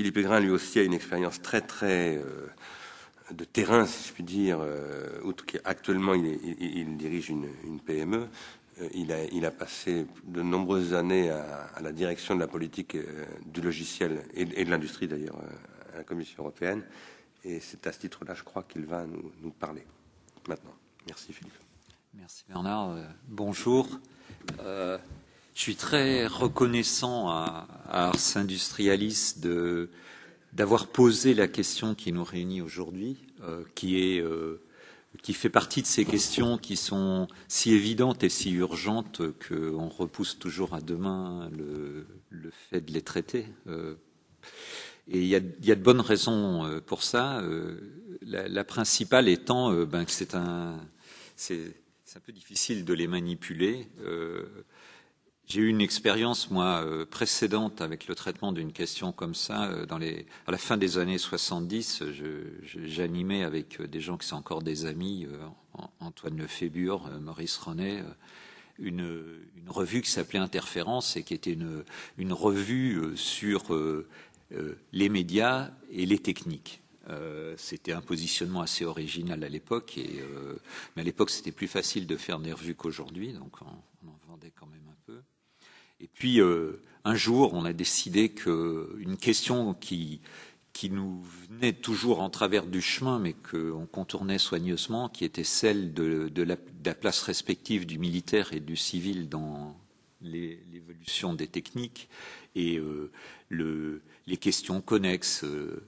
Philippe Aigrin, lui aussi, a une expérience très, très de terrain, si je puis dire. actuellement, il, dirige une, PME. Il a, il a, passé de nombreuses années à, la direction de la politique du logiciel et, de l'industrie, d'ailleurs, à la Commission européenne. Et c'est à ce titre-là, je crois, qu'il va nous, parler maintenant. Merci Philippe. Merci Bernard. bonjour. Je suis très reconnaissant à, Ars Industrialis d'avoir posé la question qui nous réunit aujourd'hui, euh, euh, qui fait partie de ces questions qui sont si évidentes et si urgentes qu'on repousse toujours à demain le, fait de les traiter. Euh, et il y, a, de bonnes raisons pour ça. La, principale étant ben, que c'est un, c'est un peu difficile de les manipuler. J'ai eu une expérience, moi, euh, précédente avec le traitement d'une question comme ça. Euh, à la fin des années 70, j'animais avec euh, des gens qui sont encore des amis, Antoine Lefébure, Maurice René, une, revue qui s'appelait Interférence et qui était une, revue sur les médias et les techniques. c'était un positionnement assez original à l'époque, mais à l'époque c'était plus facile de faire des revues qu'aujourd'hui, donc on, en vendait quand même. Et puis euh, un jour, on a décidé qu'une question qui, qui nous venait toujours en travers du chemin, mais qu'on contournait soigneusement, qui était celle de, la, place respective du militaire et du civil dans l'évolution des techniques et euh, le, les questions connexes, euh,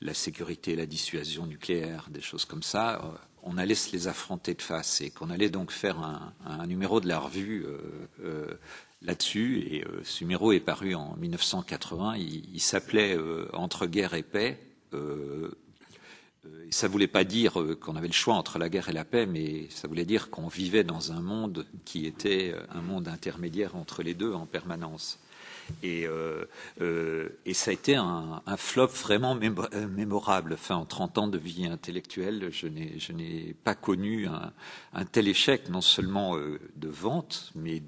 la sécurité, la dissuasion nucléaire, des choses comme ça, on allait se les affronter de face et qu'on allait donc faire un, numéro de la revue là-dessus. Et euh, ce numéro est paru en 1980. Il, s'appelait euh, Entre guerre et paix. Euh, ça ne voulait pas dire qu'on avait le choix entre la guerre et la paix, mais ça voulait dire qu'on vivait dans un monde qui était un monde intermédiaire entre les deux en permanence. Et, euh, euh, et ça a été un, flop vraiment euh, mémorable. En 30 ans de vie intellectuelle, je n'ai pas connu un, tel échec, non seulement de vente, mais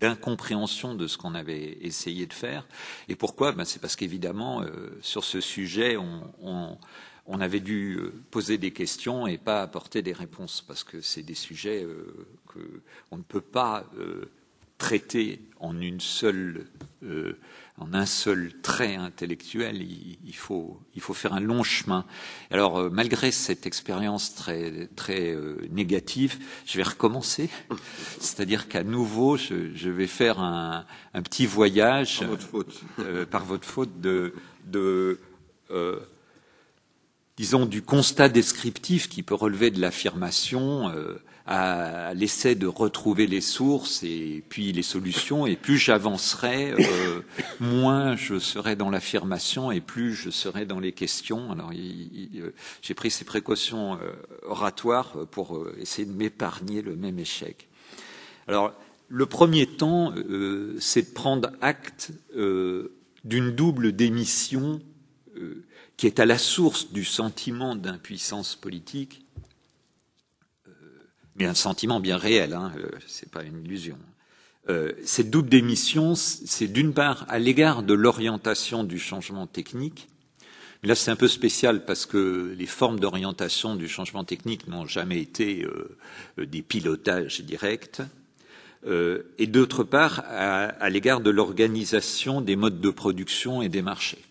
d'incompréhension de, ce qu'on avait essayé de faire. Et pourquoi? Ben, C'est parce qu'évidemment, sur ce sujet, on, avait dû poser des questions et pas apporter des réponses parce que c'est des sujets euh, qu'on ne peut pas traité en une seule, euh, en un seul trait intellectuel, il, faut, il faut faire un long chemin. Alors, euh, malgré cette expérience très, très euh, négative, je vais recommencer. C'est-à-dire qu'à nouveau, je, je, vais faire un, un petit voyage par votre faute, par votre faute de, de disons, du constat descriptif qui peut relever de l'affirmation à l'essai de retrouver les sources et puis les solutions. Et plus j'avancerai, euh, moins je serai dans l'affirmation et plus je serai dans les questions. Alors, euh, j'ai pris ces précautions euh, oratoires pour essayer de m'épargner le même échec. Alors, le premier temps, c'est de prendre acte d'une double démission qui est à la source du sentiment d'impuissance politique mais un sentiment bien réel, hein, euh, c'est pas une illusion. Euh, cette double démission, c'est d'une part à l'égard de l'orientation du changement technique. Mais là, c'est un peu spécial parce que les formes d'orientation du changement technique n'ont jamais été euh, des pilotages directs. Euh, et d'autre part, à, à l'égard de l'organisation des modes de production et des marchés.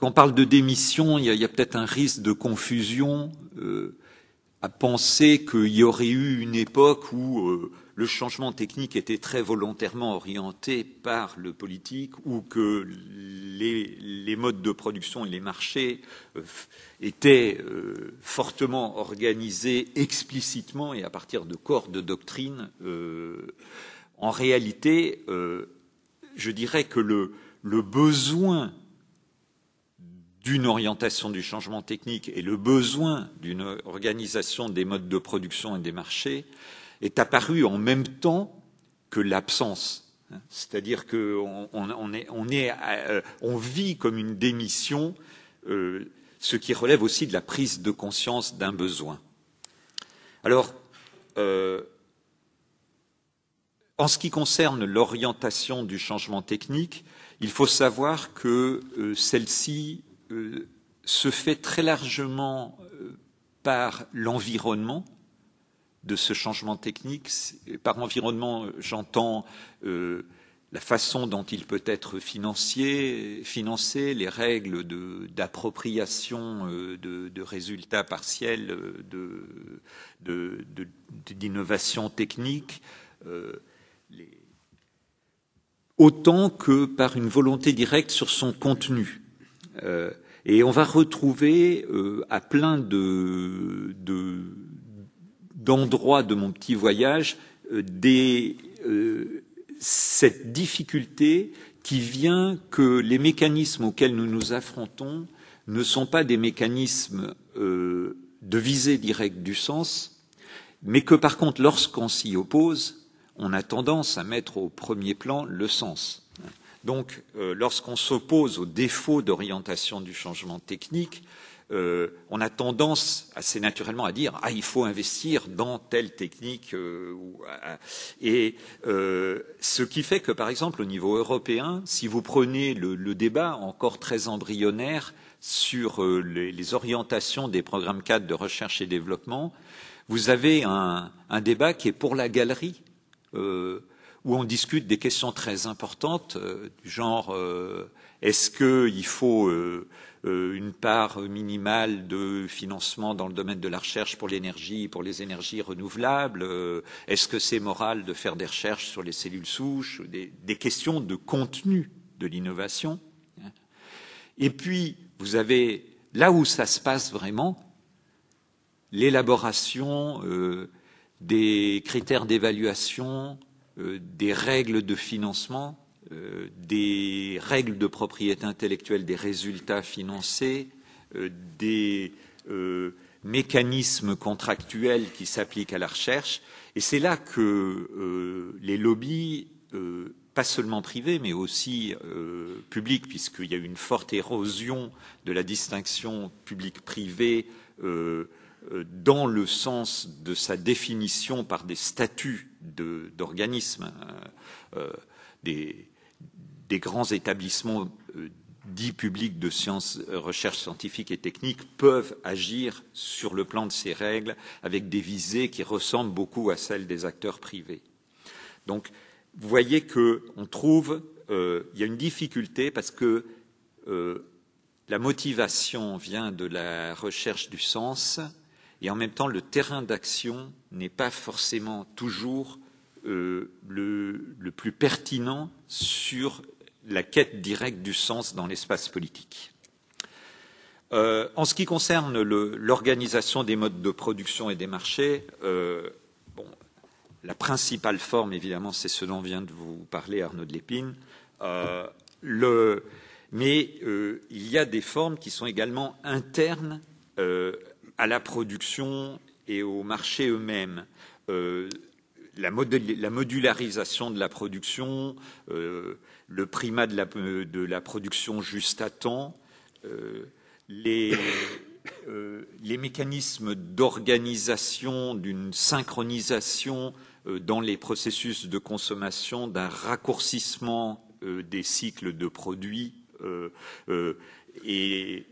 Quand on parle de démission, il y a, peut-être un risque de confusion euh, à penser qu'il y aurait eu une époque où euh, le changement technique était très volontairement orienté par le politique ou que les, modes de production et les marchés euh, étaient fortement organisés explicitement et à partir de corps de doctrine. En réalité, je dirais que le besoin d'une orientation du changement technique et le besoin d'une organisation des modes de production et des marchés est apparu en même temps que l'absence. C'est-à-dire qu'on euh, vit comme une démission, euh, ce qui relève aussi de la prise de conscience d'un besoin. Alors, euh, en ce qui concerne l'orientation du changement technique, il faut savoir que celle-ci euh, se fait très largement euh, par l'environnement de ce changement technique. Par environnement, j'entends la façon dont il peut être financé, financé les règles d'appropriation de, de, de, résultats partiels d'innovation technique, euh, les... autant que par une volonté directe sur son contenu. Euh, et on va retrouver euh, à plein de, d'endroits de, mon petit voyage euh, cette difficulté qui vient que les mécanismes auxquels nous nous affrontons ne sont pas des mécanismes de visée directe du sens, mais que par contre, lorsqu'on s'y oppose, on a tendance à mettre au premier plan le sens. Donc, euh, lorsqu'on s'oppose au défaut d'orientation du changement technique, euh, on a tendance assez naturellement à dire ah il faut investir dans telle technique euh, et euh, ce qui fait que par exemple au niveau européen, si vous prenez le, le débat encore très embryonnaire sur euh, les, les, orientations des programmes cadres de recherche et développement, vous avez un, un débat qui est pour la galerie. Euh, où on discute des questions très importantes euh, du genre euh, est-ce qu'il faut euh, une part minimale de financement dans le domaine de la recherche pour l'énergie, pour les énergies renouvelables Est-ce que c'est moral de faire des recherches sur les cellules souches des, des questions de contenu de l'innovation. Et puis, vous avez là où ça se passe vraiment, l'élaboration des critères d'évaluation, des règles de financement, euh, des règles de propriété intellectuelle des résultats financés, euh, des euh, mécanismes contractuels qui s'appliquent à la recherche. Et c'est là que euh, les lobbies, euh, pas seulement privés, mais aussi publics, puisqu'il y a une forte érosion de la distinction public-privé dans le sens de sa définition par des statuts d'organismes, de, euh, des, grands établissements euh, dits publics de euh, recherche scientifique et technique peuvent agir sur le plan de ces règles avec des visées qui ressemblent beaucoup à celles des acteurs privés. Donc, vous voyez qu'on trouve, euh, y a une difficulté parce que euh, la motivation vient de la recherche du sens, et en même temps le terrain d'action n'est pas forcément toujours euh, le, plus pertinent sur la quête directe du sens dans l'espace politique. Euh, en ce qui concerne l'organisation des modes de production et des marchés, euh, bon, la principale forme, évidemment, c'est ce dont vient de vous parler Arnaud de Lépine. Mais il y a des formes qui sont également internes à la production et aux marchés eux-mêmes. Euh, la, la, modularisation de la production, euh, le primat de la, production juste à temps, euh, les, mécanismes d'organisation, d'une synchronisation dans les processus de consommation, d'un raccourcissement des cycles de produits et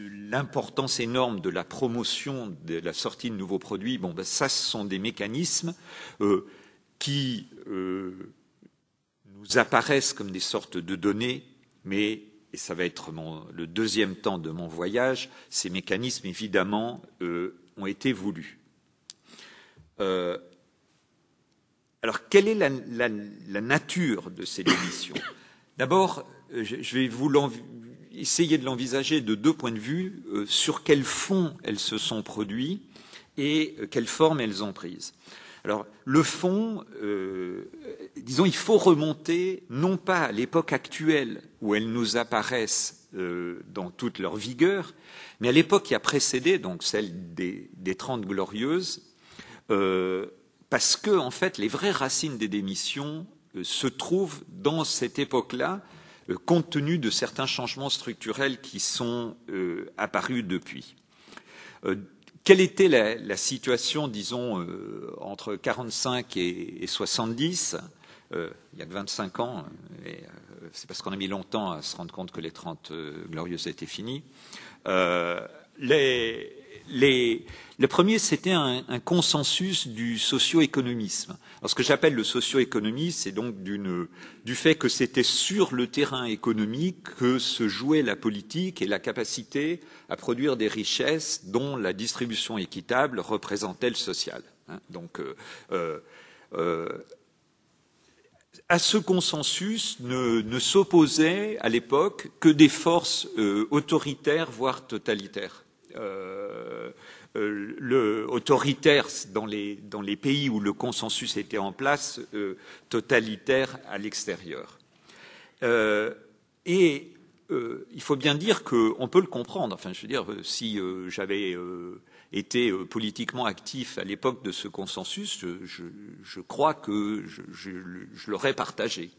l'importance énorme de la promotion de la sortie de nouveaux produits, bon, ben, ça, ce sont des mécanismes euh, qui euh, nous apparaissent comme des sortes de données, mais, et ça va être mon, le deuxième temps de mon voyage, ces mécanismes, évidemment, euh, ont été voulus. Alors, quelle est la, nature de ces démissions? D'abord, je, je vais vous essayer de l'envisager de deux points de vue, euh, sur quel fond elles se sont produites et euh, quelle forme elles ont prise. Alors, le fond, euh, disons, il faut remonter non pas à l'époque actuelle où elles nous apparaissent dans toute leur vigueur, mais à l'époque qui a précédé, donc celle des, 30 glorieuses, parce que, en fait, les vraies racines des démissions se trouvent dans cette époque-là, compte tenu de certains changements structurels qui sont euh, apparus depuis. Euh, quelle était la, situation, disons, euh, entre 45 et, 70 euh, Il y a que 25 ans, et c'est parce qu'on a mis longtemps à se rendre compte que les 30 glorieuses étaient finies. les, le premier, c'était un, consensus du socio-économisme. Alors, ce que j'appelle le socio-économisme, c'est donc du fait que c'était sur le terrain économique que se jouait la politique et la capacité à produire des richesses dont la distribution équitable représentait le social. Hein. donc, euh, euh, euh, à ce consensus ne s'opposaient à l'époque que des forces autoritaires, voire totalitaires. Euh, euh, autoritaire dans les, pays où le consensus était en place, euh, totalitaire à l'extérieur. et il faut bien dire qu'on peut le comprendre. Enfin, je veux dire, si j'avais été politiquement actif à l'époque de ce consensus, je, crois que je, l'aurais partagé.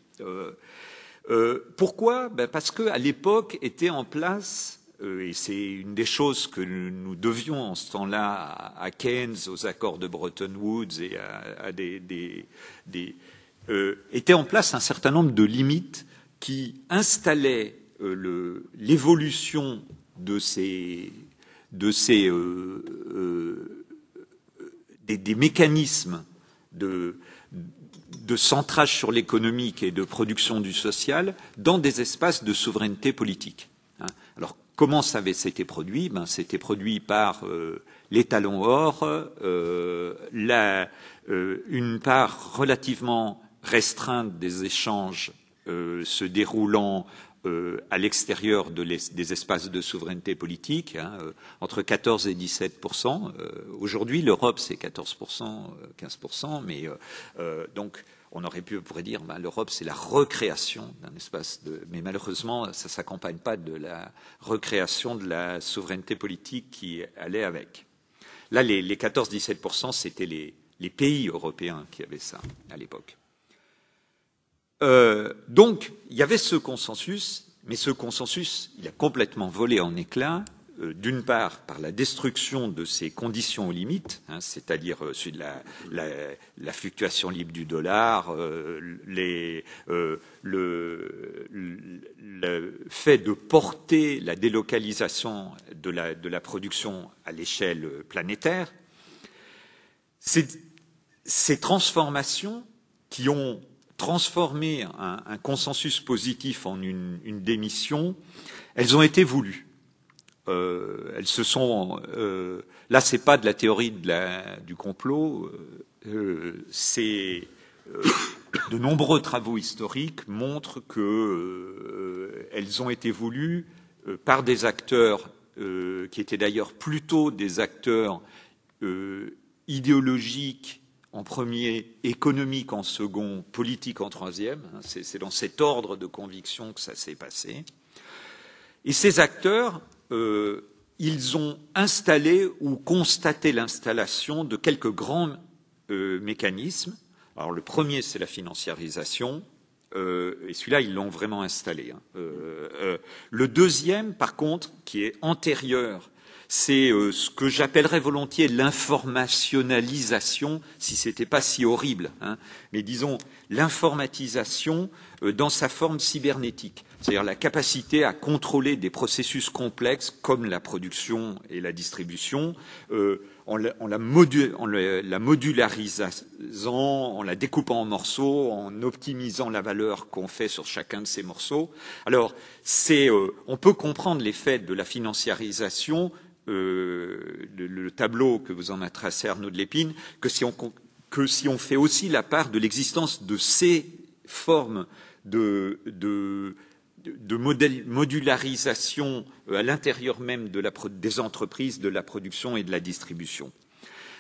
pourquoi? Ben Parce qu'à l'époque était en place euh, et c'est une des choses que nous devions en ce temps-là à Keynes, aux accords de Bretton Woods et à, des, des, euh, en place un certain nombre de limites qui installaient euh, l'évolution de ces, euh, mécanismes de centrage sur l'économique et de production du social dans des espaces de souveraineté politique. Comment ça avait été produit? Ben, C'était produit par euh, les talons or, euh, euh, une part relativement restreinte des échanges se déroulant à l'extérieur des espaces de souveraineté politique, hein, entre 14 et 17% Aujourd'hui, l'Europe, c'est 14 15 mais donc on aurait pu pourrait dire ben, l'Europe c'est la recréation d'un espace de mais malheureusement ça ne s'accompagne pas de la recréation de la souveraineté politique qui allait avec. Là les, 14-17% c'était les, pays européens qui avaient ça à l'époque. Euh, donc il y avait ce consensus, mais ce consensus il a complètement volé en éclats d'une part par la destruction de ces conditions aux limites, hein, c'est-à-dire euh, la, fluctuation libre du dollar, euh, le, fait de porter la délocalisation de la, production à l'échelle planétaire, ces, transformations qui ont transformé un, consensus positif en une démission, elles ont été voulues. Euh, elles se sont. Euh, là, c'est pas de la théorie du complot. Euh, c'est de nombreux travaux historiques montrent que elles ont été voulues par des acteurs qui étaient d'ailleurs plutôt des acteurs idéologiques en premier, économiques en second, politiques en troisième. Hein, c'est dans cet ordre de conviction que ça s'est passé. Et ces acteurs euh, ils ont installé ou constaté l'installation de quelques grands euh, mécanismes. Alors le premier, c'est la financiarisation, euh, et celui-là, ils l'ont vraiment installé. Hein. le deuxième, par contre, qui est antérieur, c'est ce que j'appellerais volontiers l'informationnalisation, si ce n'était pas si horrible, hein. mais disons l'informatisation dans sa forme cybernétique c'est-à-dire la capacité à contrôler des processus complexes comme la production et la distribution, euh, en, la, modularisant, en la découpant en morceaux, en optimisant la valeur qu'on fait sur chacun de ces morceaux. Alors, euh, on peut comprendre l'effet de la financiarisation, euh, le, le, tableau que vous en a tracé Arnaud de Lépine, que si on, que si on fait aussi la part de l'existence de ces formes de de modularisation euh, à l'intérieur même des entreprises, de la production et de la distribution.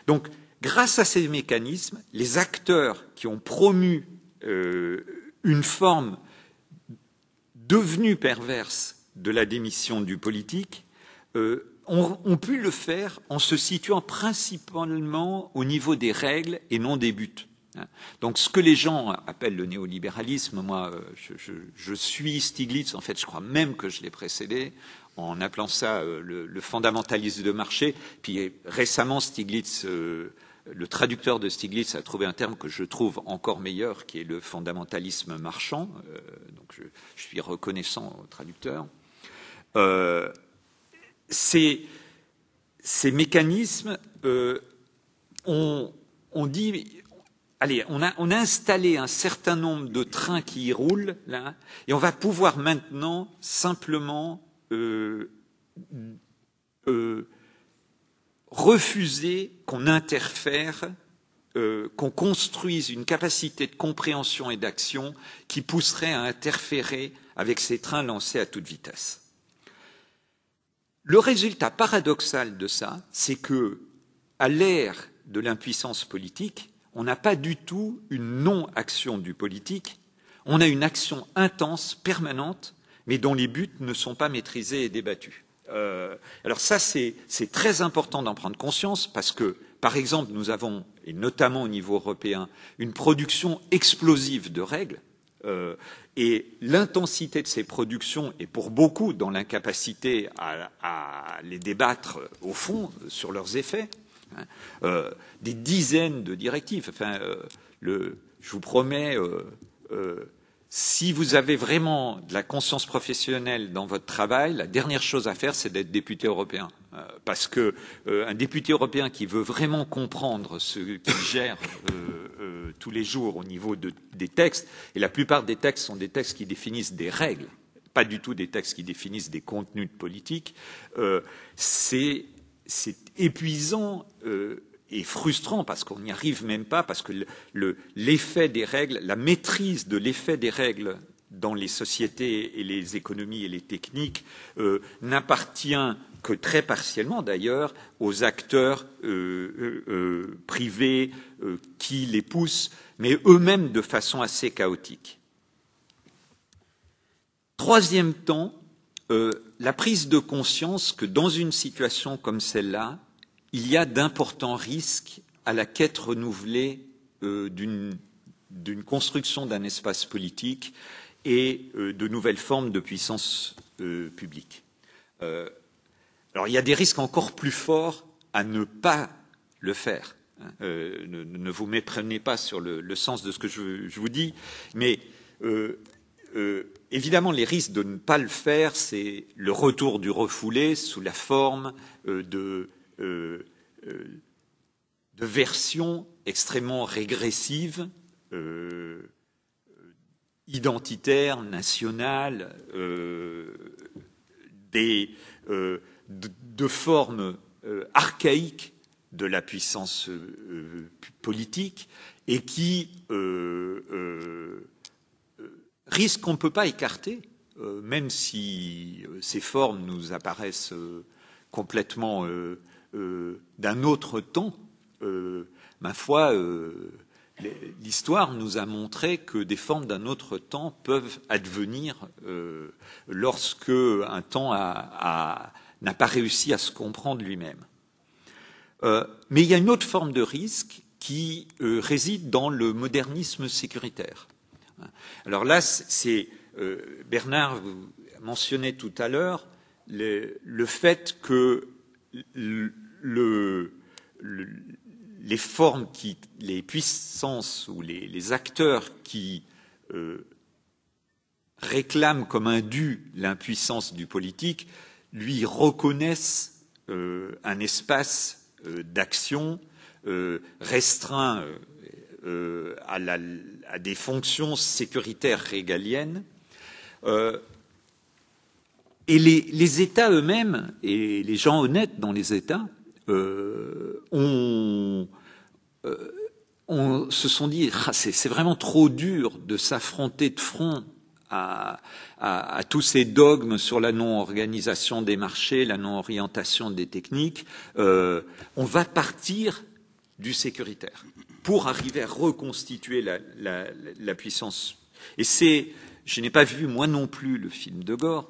Donc, grâce à ces mécanismes, les acteurs qui ont promu euh, une forme devenue perverse de la démission du politique euh, ont, pu le faire en se situant principalement au niveau des règles et non des buts. Hein. Donc ce que les gens appellent le néolibéralisme, moi euh, je, suis Stiglitz, en fait je crois même que je l'ai précédé en appelant ça le, fondamentalisme de marché. Puis récemment, Stiglitz, le traducteur de Stiglitz a trouvé un terme que je trouve encore meilleur, qui est le fondamentalisme marchand. donc je, suis reconnaissant au traducteur. ces, ces mécanismes, on, on dit allez, on a, installé un certain nombre de trains qui y roulent, là, et on va pouvoir maintenant simplement euh, euh, refuser qu'on interfère, euh, qu'on construise une capacité de compréhension et d'action qui pousserait à interférer avec ces trains lancés à toute vitesse. Le résultat paradoxal de ça, c'est que, à l'ère de l'impuissance politique, on n'a pas du tout une non-action du politique, on a une action intense, permanente, mais dont les buts ne sont pas maîtrisés et débattus. Euh, alors ça, c'est très important d'en prendre conscience parce que, par exemple, nous avons, et notamment au niveau européen, une production explosive de règles. Euh, et l'intensité de ces productions est pour beaucoup dans l'incapacité à, à, les débattre au fond sur leurs effets. Hein. Euh, des dizaines de directives. Enfin, euh, je vous promets, euh, si vous avez vraiment de la conscience professionnelle dans votre travail, la dernière chose à faire, c'est d'être député européen. parce que un député européen qui veut vraiment comprendre ce qu'il gère tous les jours au niveau de, des textes, et la plupart des textes sont des textes qui définissent des règles, pas du tout des textes qui définissent des contenus de politique, c'est c'est épuisant euh, et frustrant parce qu'on n'y arrive même pas, parce que l'effet des règles, la maîtrise de l'effet des règles dans les sociétés et les économies et les techniques euh, n'appartient que très partiellement d'ailleurs aux acteurs euh, privés qui les poussent, mais eux-mêmes de façon assez chaotique. Troisième temps, la prise de conscience que dans une situation comme celle-là, il y a d'importants risques à la quête renouvelée euh, d'une construction d'un espace politique et euh, de nouvelles formes de puissance publique. alors il y a des risques encore plus forts à ne pas le faire. Hein. Ne, vous méprenez pas sur le, sens de ce que je, je vous dis, mais euh, évidemment, les risques de ne pas le faire, c'est le retour du refoulé sous la forme euh, de, euh, de, versions extrêmement régressives, identitaires, nationales, de, formes archaïques de la puissance politique et qui risque qu'on ne peut pas écarter, euh, même si euh, ces formes nous apparaissent euh, complètement d'un autre temps. ma foi, l'histoire nous a montré que des formes d'un autre temps peuvent advenir lorsque un temps n'a pas réussi à se comprendre lui-même. mais il y a une autre forme de risque qui réside dans le modernisme sécuritaire. Alors là, c'est euh, Bernard vous mentionnait tout à l'heure le, fait que le, les formes qui, les puissances ou les, acteurs qui euh, réclament comme un dû l'impuissance du politique lui reconnaissent euh, un espace d'action restreint euh, à, des fonctions sécuritaires régaliennes. Euh, et les, États eux-mêmes et les gens honnêtes dans les États euh, ont, se sont dit ah, c'est vraiment trop dur de s'affronter de front à, à, tous ces dogmes sur la non-organisation des marchés, la non-orientation des techniques. on va partir du sécuritaire pour arriver à reconstituer la, puissance. Et c'est, je n'ai pas vu moi non plus le film de Gore,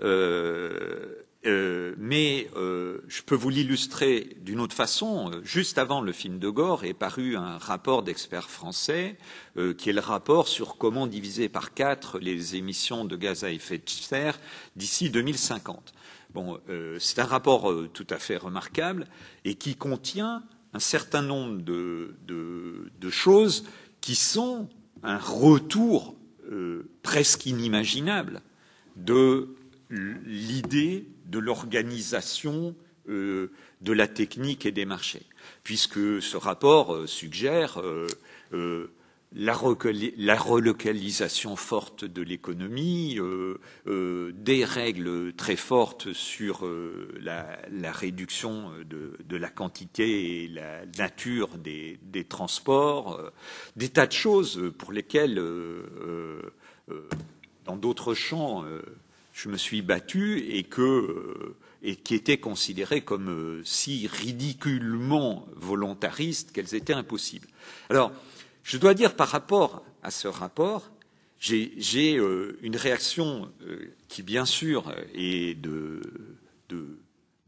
euh, euh, mais euh, je peux vous l'illustrer d'une autre façon. Juste avant le film de Gore est paru un rapport d'experts français, qui est le rapport sur comment diviser par quatre les émissions de gaz à effet de serre d'ici 2050. Bon, c'est un rapport tout à fait remarquable et qui contient un certain nombre de, choses qui sont un retour presque inimaginable de l'idée de l'organisation euh, de la technique et des marchés, puisque ce rapport euh, suggère euh, la, relocalisation forte de l'économie, des règles très fortes sur la, réduction de, la quantité et la nature des, transports, des tas de choses pour lesquelles, dans d'autres champs, je me suis battu et euh, qui étaient considérées comme euh, si ridiculement volontaristes qu'elles étaient impossibles. Alors, je dois dire par rapport à ce rapport, j'ai euh, une réaction qui, bien sûr, est de, de,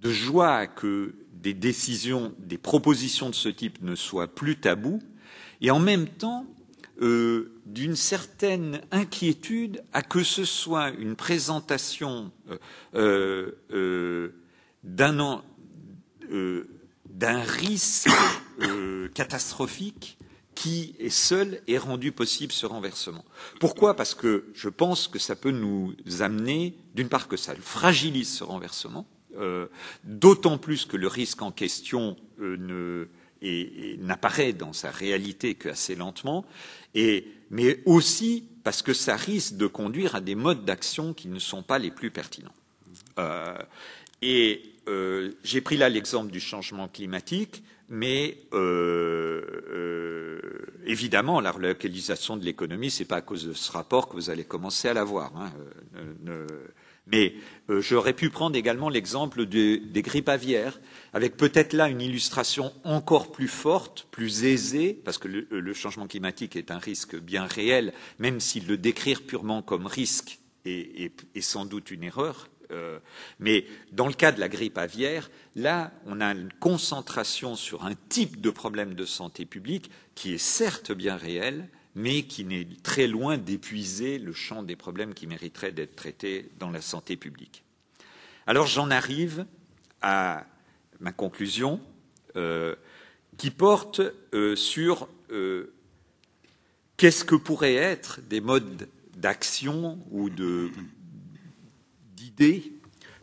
de, joie que des décisions, des propositions de ce type ne soient plus tabous, et en même temps euh, d'une certaine inquiétude à que ce soit une présentation euh, euh, d'un risque catastrophique qui est seul et rendu possible ce renversement. Pourquoi? Parce que je pense que ça peut nous amener, d'une part, que ça fragilise ce renversement, d'autant plus que le risque en question ne, et, n'apparaît dans sa réalité qu'assez lentement, et, mais aussi parce que ça risque de conduire à des modes d'action qui ne sont pas les plus pertinents. Euh, et euh, j'ai pris là l'exemple du changement climatique, mais euh, euh évidemment, la relocalisation de l'économie, c'est pas à cause de ce rapport que vous allez commencer à la voir. Hein. Euh, mais j'aurais pu prendre également l'exemple des grippes aviaires, avec peut-être là une illustration encore plus forte, plus aisée, parce que le, changement climatique est un risque bien réel, même si le décrire purement comme risque est, sans doute une erreur. Euh, mais dans le cas de la grippe aviaire, là, on a une concentration sur un type de problème de santé publique qui est certes bien réel, mais qui n'est très loin d'épuiser le champ des problèmes qui mériteraient d'être traités dans la santé publique. Alors j'en arrive à ma conclusion, euh, qui porte euh, sur qu'est-ce que pourraient être des modes d'action ou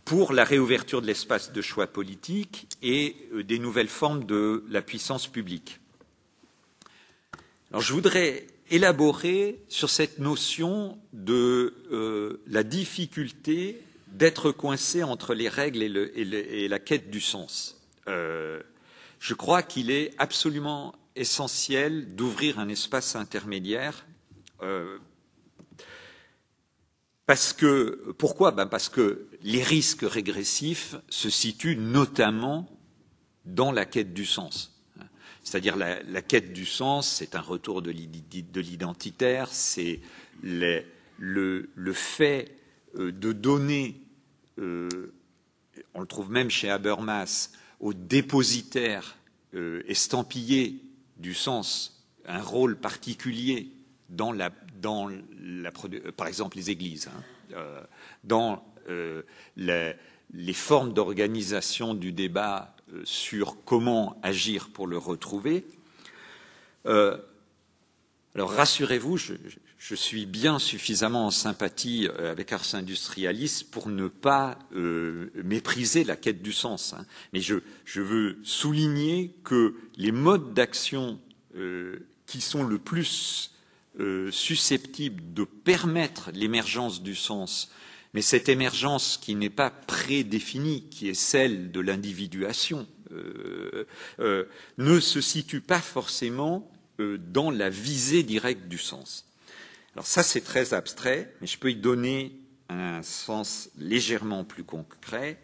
pour la réouverture de l'espace de choix politique et des nouvelles formes de la puissance publique. Alors je voudrais élaborer sur cette notion de euh, la difficulté d'être coincé entre les règles et, la quête du sens. Euh, je crois qu'il est absolument essentiel d'ouvrir un espace intermédiaire. Euh, parce que pourquoi? Ben Parce que les risques régressifs se situent notamment dans la quête du sens. C'est-à-dire la, la, quête du sens, c'est un retour de l'identitaire, c'est le, le, fait euh, de donner, euh, on le trouve même chez Habermas, au dépositaire euh, estampillé du sens un rôle particulier dans la, dans la par exemple les églises, hein, dans les formes d'organisation du débat euh, sur comment agir pour le retrouver. Euh, alors rassurez-vous, je, suis bien suffisamment en sympathie euh, avec Ars Industrialis pour ne pas mépriser la quête du sens. Hein. Mais je, veux souligner que les modes d'action qui sont le plus susceptibles de permettre l'émergence du sens mais cette émergence qui n'est pas prédéfinie, qui est celle de l'individuation, euh, euh, ne se situe pas forcément euh, dans la visée directe du sens. Alors ça, c'est très abstrait, mais je peux y donner un sens légèrement plus concret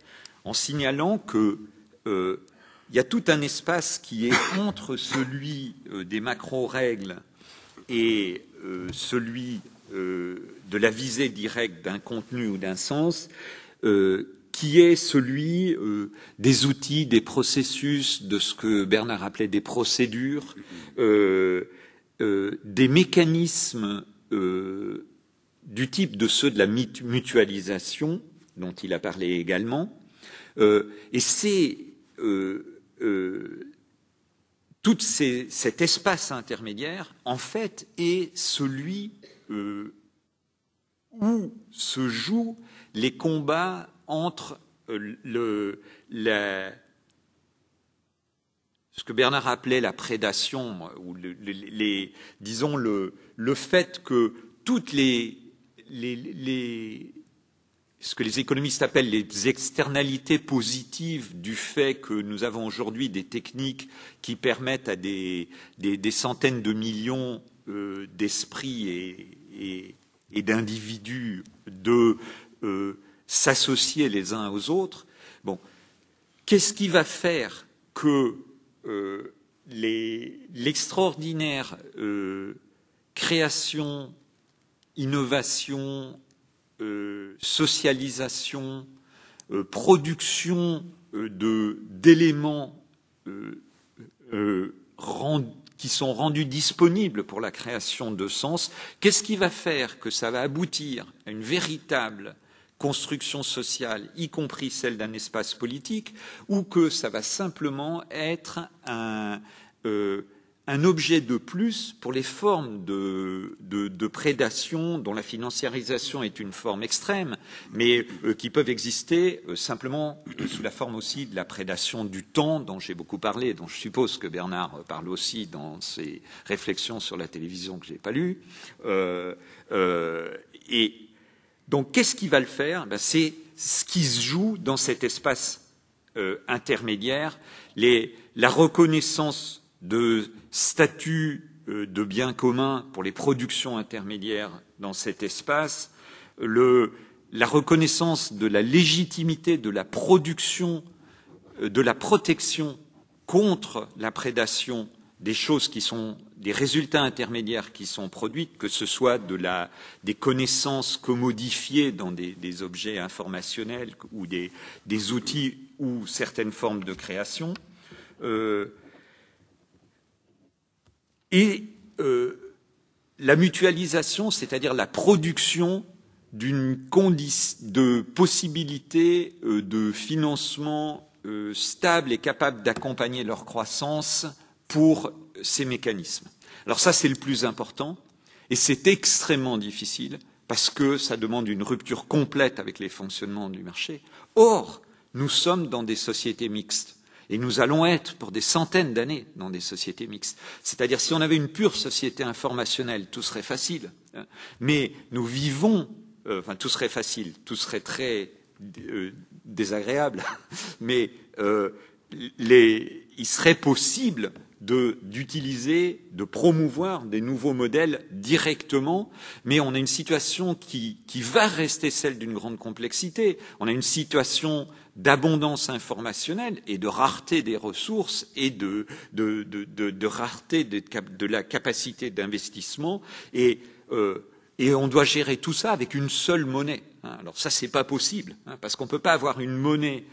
en signalant que il y a tout un espace qui est entre celui des macro-règles et celui de la visée directe d'un contenu ou d'un sens, euh, qui est celui des outils, des processus, de ce que Bernard appelait des procédures, des mécanismes du type de ceux de la mutualisation, dont il a parlé également. et c'est tout cet espace intermédiaire, en fait, est celui euh, où se jouent les combats entre euh, le, ce que Bernard appelait la prédation, ou les, disons le, le, fait que toutes les ce que les économistes appellent les externalités positives du fait que nous avons aujourd'hui des techniques qui permettent à des, centaines de millions euh, d'esprits et, d'individus de euh, s'associer les uns aux autres. Bon, qu'est-ce qui va faire que euh, l'extraordinaire création, innovation, euh, socialisation, euh, production euh, d'éléments qui sont rendus disponibles pour la création de sens, qu'est-ce qui va faire que ça va aboutir à une véritable construction sociale, y compris celle d'un espace politique, ou que ça va simplement être un, un objet de plus pour les formes de, prédation dont la financiarisation est une forme extrême, mais euh, qui peuvent exister euh, simplement sous la forme aussi de la prédation du temps dont j'ai beaucoup parlé, dont je suppose que Bernard parle aussi dans ses réflexions sur la télévision que je n'ai pas lues. Euh, et donc, qu'est-ce qui va le faire? Ben, C'est ce qui se joue dans cet espace intermédiaire, la reconnaissance de statut euh, de bien commun pour les productions intermédiaires dans cet espace, la reconnaissance de la légitimité de la production, euh, de la protection contre la prédation des choses qui sont des résultats intermédiaires qui sont produits, que ce soit de la, des connaissances commodifiées dans des, objets informationnels ou des, outils ou certaines formes de création, euh, et euh, la mutualisation, c'est-à-dire la production d'une de possibilités euh, de financement euh, stable et capable d'accompagner leur croissance pour ces mécanismes. Alors ça, c'est le plus important, et c'est extrêmement difficile parce que ça demande une rupture complète avec les fonctionnements du marché. Or, nous sommes dans des sociétés mixtes. Et nous allons être pour des centaines d'années dans des sociétés mixtes. C'est-à-dire, si on avait une pure société informationnelle, tout serait facile. Hein. Mais nous vivons, euh, enfin, tout serait facile, tout serait très euh, désagréable. Mais euh, il serait possible d'utiliser, de, promouvoir des nouveaux modèles directement, mais on a une situation qui va rester celle d'une grande complexité. On a une situation d'abondance informationnelle et de rareté des ressources et de, rareté de, la capacité d'investissement et, euh, et on doit gérer tout ça avec une seule monnaie. Hein. Alors ça, c'est pas possible, hein, parce qu'on ne peut pas avoir une monnaie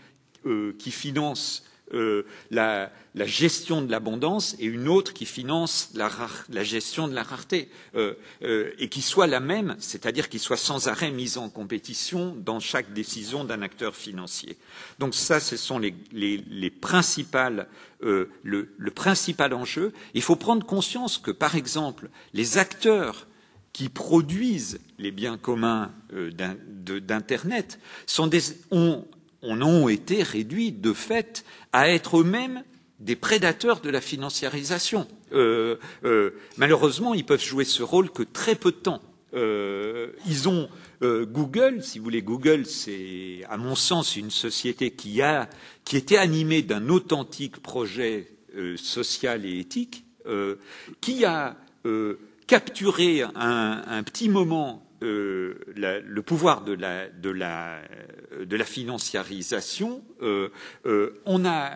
euh, qui finance euh, la, gestion de l'abondance et une autre qui finance la, gestion de la rareté, euh, euh, et qui soit la même, c'est-à-dire qui soit sans arrêt mise en compétition dans chaque décision d'un acteur financier. Donc ça, ce sont les, les, principales, le, le, principal enjeu. Il faut prendre conscience que, par exemple, les acteurs qui produisent les biens communs d'Internet sont des, ont on ont été réduits de fait à être eux-mêmes des prédateurs de la financiarisation. Euh, euh, malheureusement, ils peuvent jouer ce rôle que très peu de temps. Euh, ils ont Google, si vous voulez, Google, c'est à mon sens une société qui a qui était animée d'un authentique projet social et éthique, qui a capturé un petit moment euh, le pouvoir de la, de la, de la financiarisation, euh, euh, on a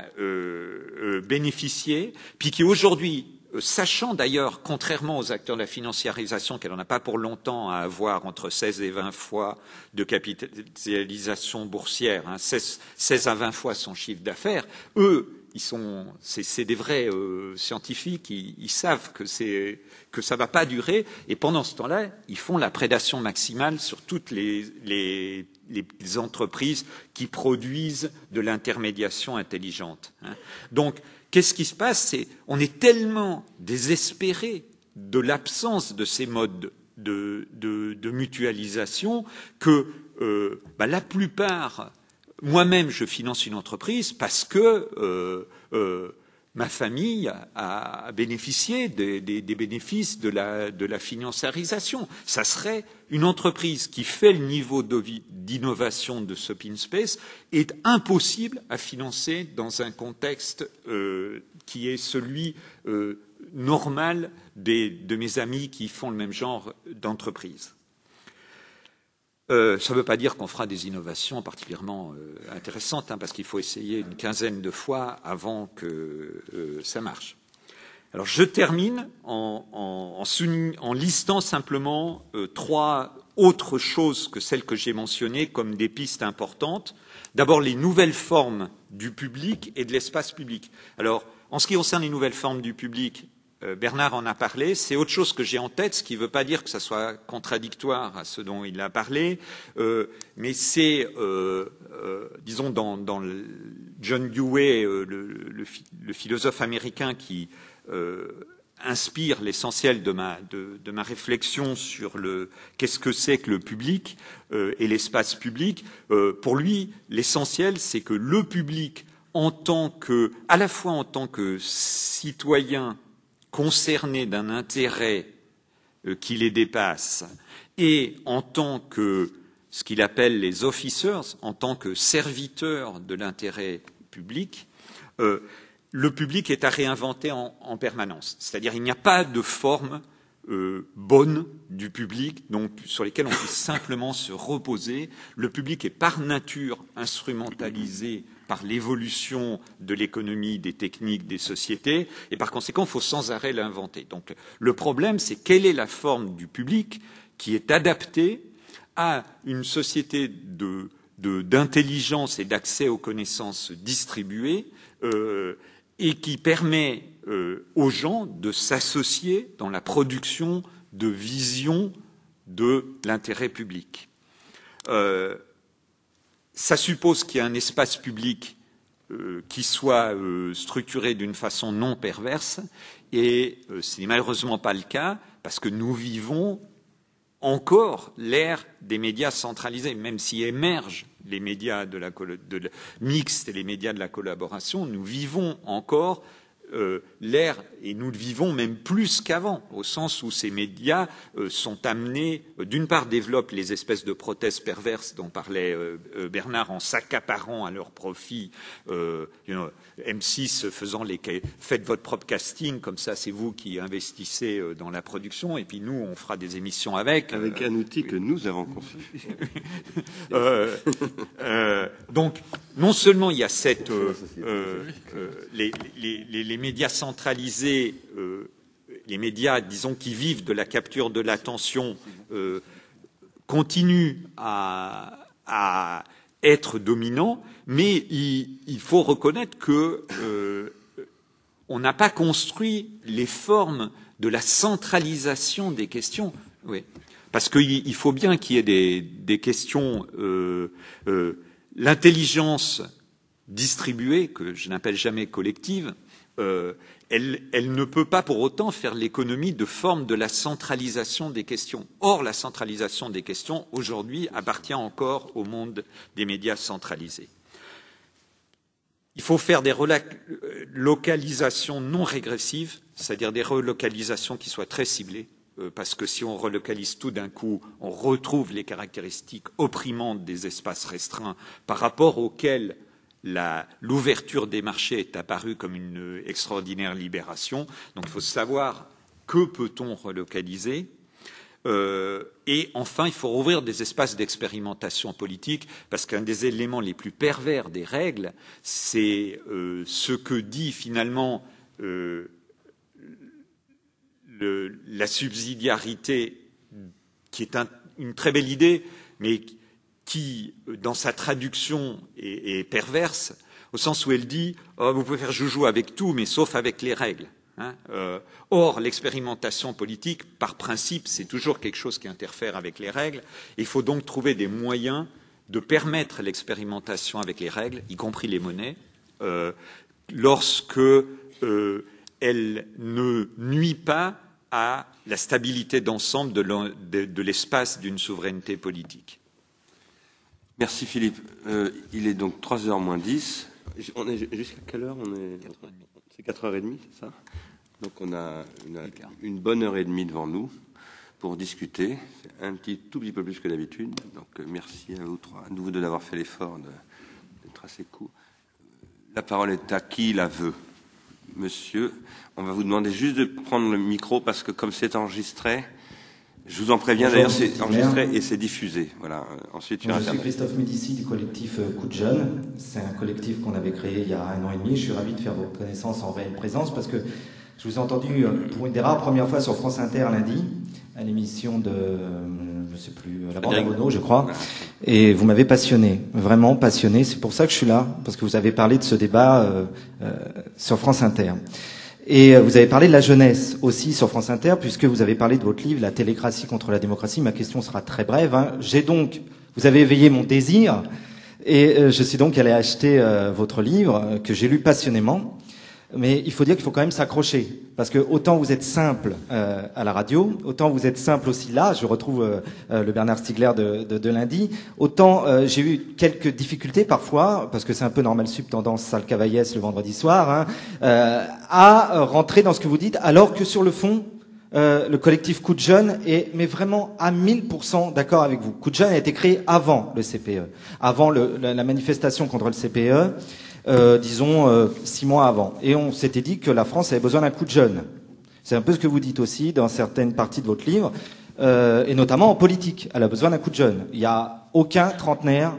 bénéficié, puis qui aujourd'hui euh, sachant d'ailleurs, contrairement aux acteurs de la financiarisation, qu'elle n'en a pas pour longtemps à avoir entre 16 et 20 fois de capitalisation boursière, hein, 16, 16, à 20 fois son chiffre d'affaires, eux, ils sont, c'est des vrais euh, scientifiques, ils, savent que que ça va pas durer, et pendant ce temps-là, ils font la prédation maximale sur toutes les, les, entreprises qui produisent de l'intermédiation intelligente. Hein. Donc, qu'est-ce qui se passe? C'est on est tellement désespéré de l'absence de ces modes de, de, de mutualisation que euh, bah, la plupart, moi-même, je finance une entreprise parce que euh, euh, ma famille a, bénéficié des, bénéfices de la, de financiarisation. Ça serait une entreprise qui fait le niveau d'innovation de ce Space est impossible à financer dans un contexte euh, qui est celui normal de mes amis qui font le même genre d'entreprise. Euh, ça ne veut pas dire qu'on fera des innovations particulièrement euh, intéressantes, hein, parce qu'il faut essayer une quinzaine de fois avant que euh, ça marche. Alors je termine en, en, listant simplement euh, trois autres choses que celles que j'ai mentionnées comme des pistes importantes. D'abord les nouvelles formes du public et de l'espace public. Alors en ce qui concerne les nouvelles formes du public, Bernard en a parlé, c'est autre chose que j'ai en tête, ce qui ne veut pas dire que ça soit contradictoire à ce dont il a parlé, euh, mais c'est, euh, euh, disons, dans, John Dewey, euh, le, philosophe américain qui inspire l'essentiel de ma, réflexion sur qu'est-ce que c'est que le public et l'espace public. pour lui, l'essentiel, c'est que le public, en tant que, à la fois en tant que citoyen concernés d'un intérêt euh, qui les dépasse et en tant que ce qu'il appelle les officers, en tant que serviteurs de l'intérêt public, euh, le public est à réinventer en, en permanence. C'est-à-dire il n'y a pas de forme euh, bonne du public, donc sur lesquelles on peut simplement se reposer. Le public est par nature instrumentalisé par l'évolution de l'économie, des techniques, des sociétés, et par conséquent, il faut sans arrêt l'inventer. Donc le problème, c'est quelle est la forme du public qui est adaptée à une société d'intelligence et d'accès aux connaissances distribuées euh, et qui permet euh, aux gens de s'associer dans la production de visions de l'intérêt public. Euh, ça suppose qu'il y ait un espace public euh, qui soit euh, structuré d'une façon non perverse, et euh, ce n'est malheureusement pas le cas, parce que nous vivons encore l'ère des médias centralisés, même si émergent les médias mixtes et les médias de la collaboration, nous vivons encore euh, l'ère, et nous le vivons même plus qu'avant, au sens où ces médias euh, sont amenés, euh, d'une part, développent les espèces de prothèses perverses dont parlait Bernard en s'accaparant à leur profit, M6 faisant les faites votre propre casting, comme ça c'est vous qui investissez dans la production, et puis nous on fera des émissions avec. Avec un outil que nous avons conçu. donc, non seulement il y a cette les, les, les, les médias centralisés, euh, les médias, disons, qui vivent de la capture de l'attention, euh, continuent à, à, être dominants, mais il, il faut reconnaître que euh, on n'a pas construit les formes de la centralisation des questions. Oui. Parce qu'il faut bien qu'il y ait des, des questions. Euh, euh, L'intelligence distribuée, que je n'appelle jamais collective, euh, elle, ne peut pas pour autant faire l'économie de forme de la centralisation des questions. Or, la centralisation des questions, aujourd'hui, appartient encore au monde des médias centralisés. Il faut faire des relocalisations non régressives, c'est-à-dire des relocalisations qui soient très ciblées, euh, parce que si on relocalise tout d'un coup, on retrouve les caractéristiques opprimantes des espaces restreints par rapport auxquels l'ouverture des marchés est apparue comme une extraordinaire libération. Donc il faut savoir que peut-on relocaliser. Euh, et enfin, il faut rouvrir des espaces d'expérimentation politique, parce qu'un des éléments les plus pervers des règles, c'est euh, ce que dit finalement euh, la subsidiarité, qui est une très belle idée, mais qui, dans sa traduction, est, perverse, au sens où elle dit oh, vous pouvez faire joujou avec tout, mais sauf avec les règles. Hein. Euh, or, l'expérimentation politique, par principe, c'est toujours quelque chose qui interfère avec les règles. Il faut donc trouver des moyens de permettre l'expérimentation avec les règles, y compris les monnaies, euh, lorsque euh, elle ne nuit pas à la stabilité d'ensemble de l'espace d'une souveraineté politique. Merci Philippe. Euh, il est donc 3h moins 10. On est jusqu'à quelle heure on est? C'est 4h30, c'est ça? Donc on a une, bonne heure et demie devant nous pour discuter. un petit, tout petit peu plus que d'habitude. Donc euh, merci à vous trois, à vous de d'avoir fait l'effort d'être assez court. La parole est à qui la veut? Monsieur, on va vous demander juste de prendre le micro parce que comme c'est enregistré, je vous en préviens, d'ailleurs, c'est enregistré et c'est diffusé. Voilà. Euh, ensuite, je suis Christophe Médici du collectif euh, Coup de Jeune. C'est un collectif qu'on avait créé il y a un an et demi. Je suis ravi de faire votre connaissance en réelle présence parce que je vous ai entendu euh, pour une des rares premières fois sur France Inter lundi, à l'émission de, je sais plus, la bande à je crois. Et vous m'avez passionné, vraiment passionné. C'est pour ça que je suis là, parce que vous avez parlé de ce débat euh, sur France Inter. Et euh, vous avez parlé de la jeunesse aussi sur France Inter, puisque vous avez parlé de votre livre, La télécratie contre la démocratie. Ma question sera très brève. Hein. J'ai donc, vous avez éveillé mon désir, et euh, je suis donc allé acheter euh, votre livre, que j'ai lu passionnément. Mais il faut dire qu'il faut quand même s'accrocher, parce que autant vous êtes simple euh, à la radio, autant vous êtes simple aussi là. Je retrouve euh, euh, le Bernard Stiegler de, de, de lundi. Autant j'ai eu quelques difficultés parfois, parce que c'est un peu normal sub tendance salle Cavaillès le vendredi soir, hein, à rentrer dans ce que vous dites, alors que sur le fond, le collectif Coup de Jeune est mais vraiment à 1000% d'accord avec vous. Coup de Jeune a été créé avant le CPE, avant le, la, la, manifestation contre le CPE. Euh, disons, euh, six mois avant. Et on s'était dit que la France avait besoin d'un coup de jeune. C'est un peu ce que vous dites aussi dans certaines parties de votre livre, euh, et notamment en politique. Elle a besoin d'un coup de jeune. Il n'y a aucun trentenaire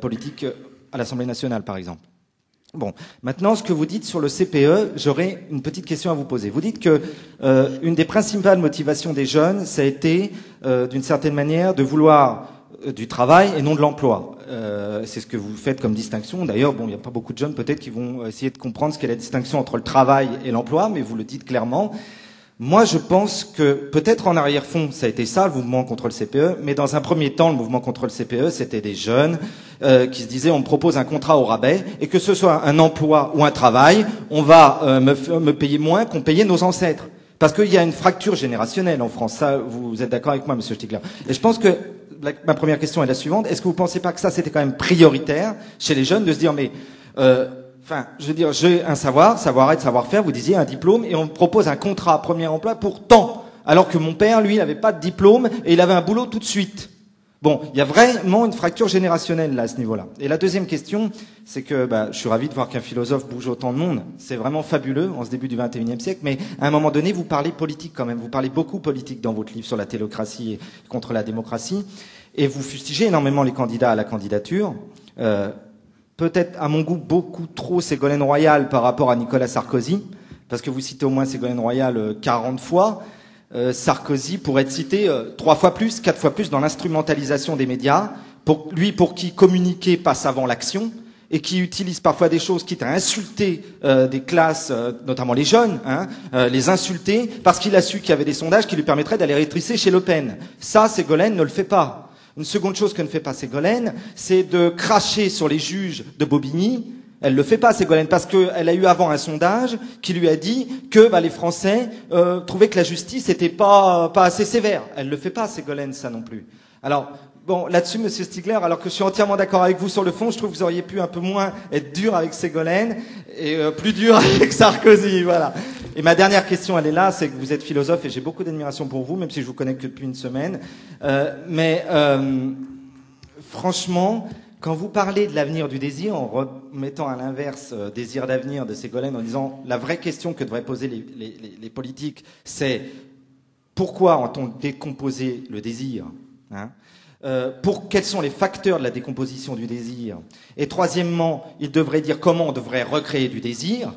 politique à l'Assemblée nationale, par exemple. Bon, maintenant, ce que vous dites sur le CPE, j'aurais une petite question à vous poser. Vous dites que une des principales motivations des jeunes, ça a été, d'une certaine manière, de vouloir du travail et non de l'emploi. Euh, c'est ce que vous faites comme distinction. D'ailleurs, bon, il n'y a pas beaucoup de jeunes peut-être qui vont essayer de comprendre ce qu'est la distinction entre le travail et l'emploi, mais vous le dites clairement. Moi, je pense que peut-être en arrière-fond, ça a été ça, le mouvement contre le CPE, mais dans un premier temps, le mouvement contre le CPE, c'était des jeunes euh, qui se disaient on me propose un contrat au rabais, et que ce soit un emploi ou un travail, on va euh, me, me payer moins qu'on payait nos ancêtres. Parce qu'il y a une fracture générationnelle en France. Ça, vous êtes d'accord avec moi, Monsieur Stigler. Et je pense que ma première question est la suivante. Est-ce que vous ne pensez pas que ça, c'était quand même prioritaire chez les jeunes de se dire, mais, euh, enfin, je veux dire, j'ai un savoir, savoir-être, savoir-faire, vous disiez un diplôme, et on me propose un contrat premier emploi pour tant, alors que mon père, lui, n'avait pas de diplôme et il avait un boulot tout de suite. Bon, il y a vraiment une fracture générationnelle là à ce niveau-là. Et la deuxième question, c'est que bah, je suis ravi de voir qu'un philosophe bouge autant de monde. C'est vraiment fabuleux en ce début du XXIe siècle. Mais à un moment donné, vous parlez politique quand même. Vous parlez beaucoup politique dans votre livre sur la télocratie et contre la démocratie. Et vous fustigez énormément les candidats à la candidature. Euh, Peut-être, à mon goût, beaucoup trop Ségolène Royal par rapport à Nicolas Sarkozy, parce que vous citez au moins Ségolène Royal 40 euh, fois. Euh, Sarkozy pourrait être cité euh, trois fois plus, quatre fois plus dans l'instrumentalisation des médias, pour lui pour qui communiquer passe avant l'action, et qui utilise parfois des choses quitte à insulter euh, des classes, notamment les jeunes, hein, les insulter, parce qu'il a su qu'il y avait des sondages qui lui permettraient d'aller rétrisser chez Le Pen. Ça, Ségolène ne le fait pas. Une seconde chose que ne fait pas Ségolène, c'est de cracher sur les juges de Bobigny. Elle le fait pas, Ségolène, parce qu'elle a eu avant un sondage qui lui a dit que bah, les Français euh, trouvaient que la justice n'était pas, pas assez sévère. Elle le fait pas, Ségolène, ça non plus. Alors, bon, là-dessus, Monsieur Stigler, alors que je suis entièrement d'accord avec vous sur le fond, je trouve que vous auriez pu un peu moins être dur avec Ségolène et euh, plus dur avec Sarkozy, voilà. Et ma dernière question, elle est là, c'est que vous êtes philosophe et j'ai beaucoup d'admiration pour vous, même si je vous connais que depuis une semaine. Euh, mais euh, franchement, quand vous parlez de l'avenir du désir, en remettant à l'inverse euh, désir d'avenir de Ségolène, en disant la vraie question que devraient poser les, politiques, c'est pourquoi ont-on décomposé le désir hein? Euh, quels sont les facteurs de la décomposition du désir? Et troisièmement, il devrait dire comment on devrait recréer du désir.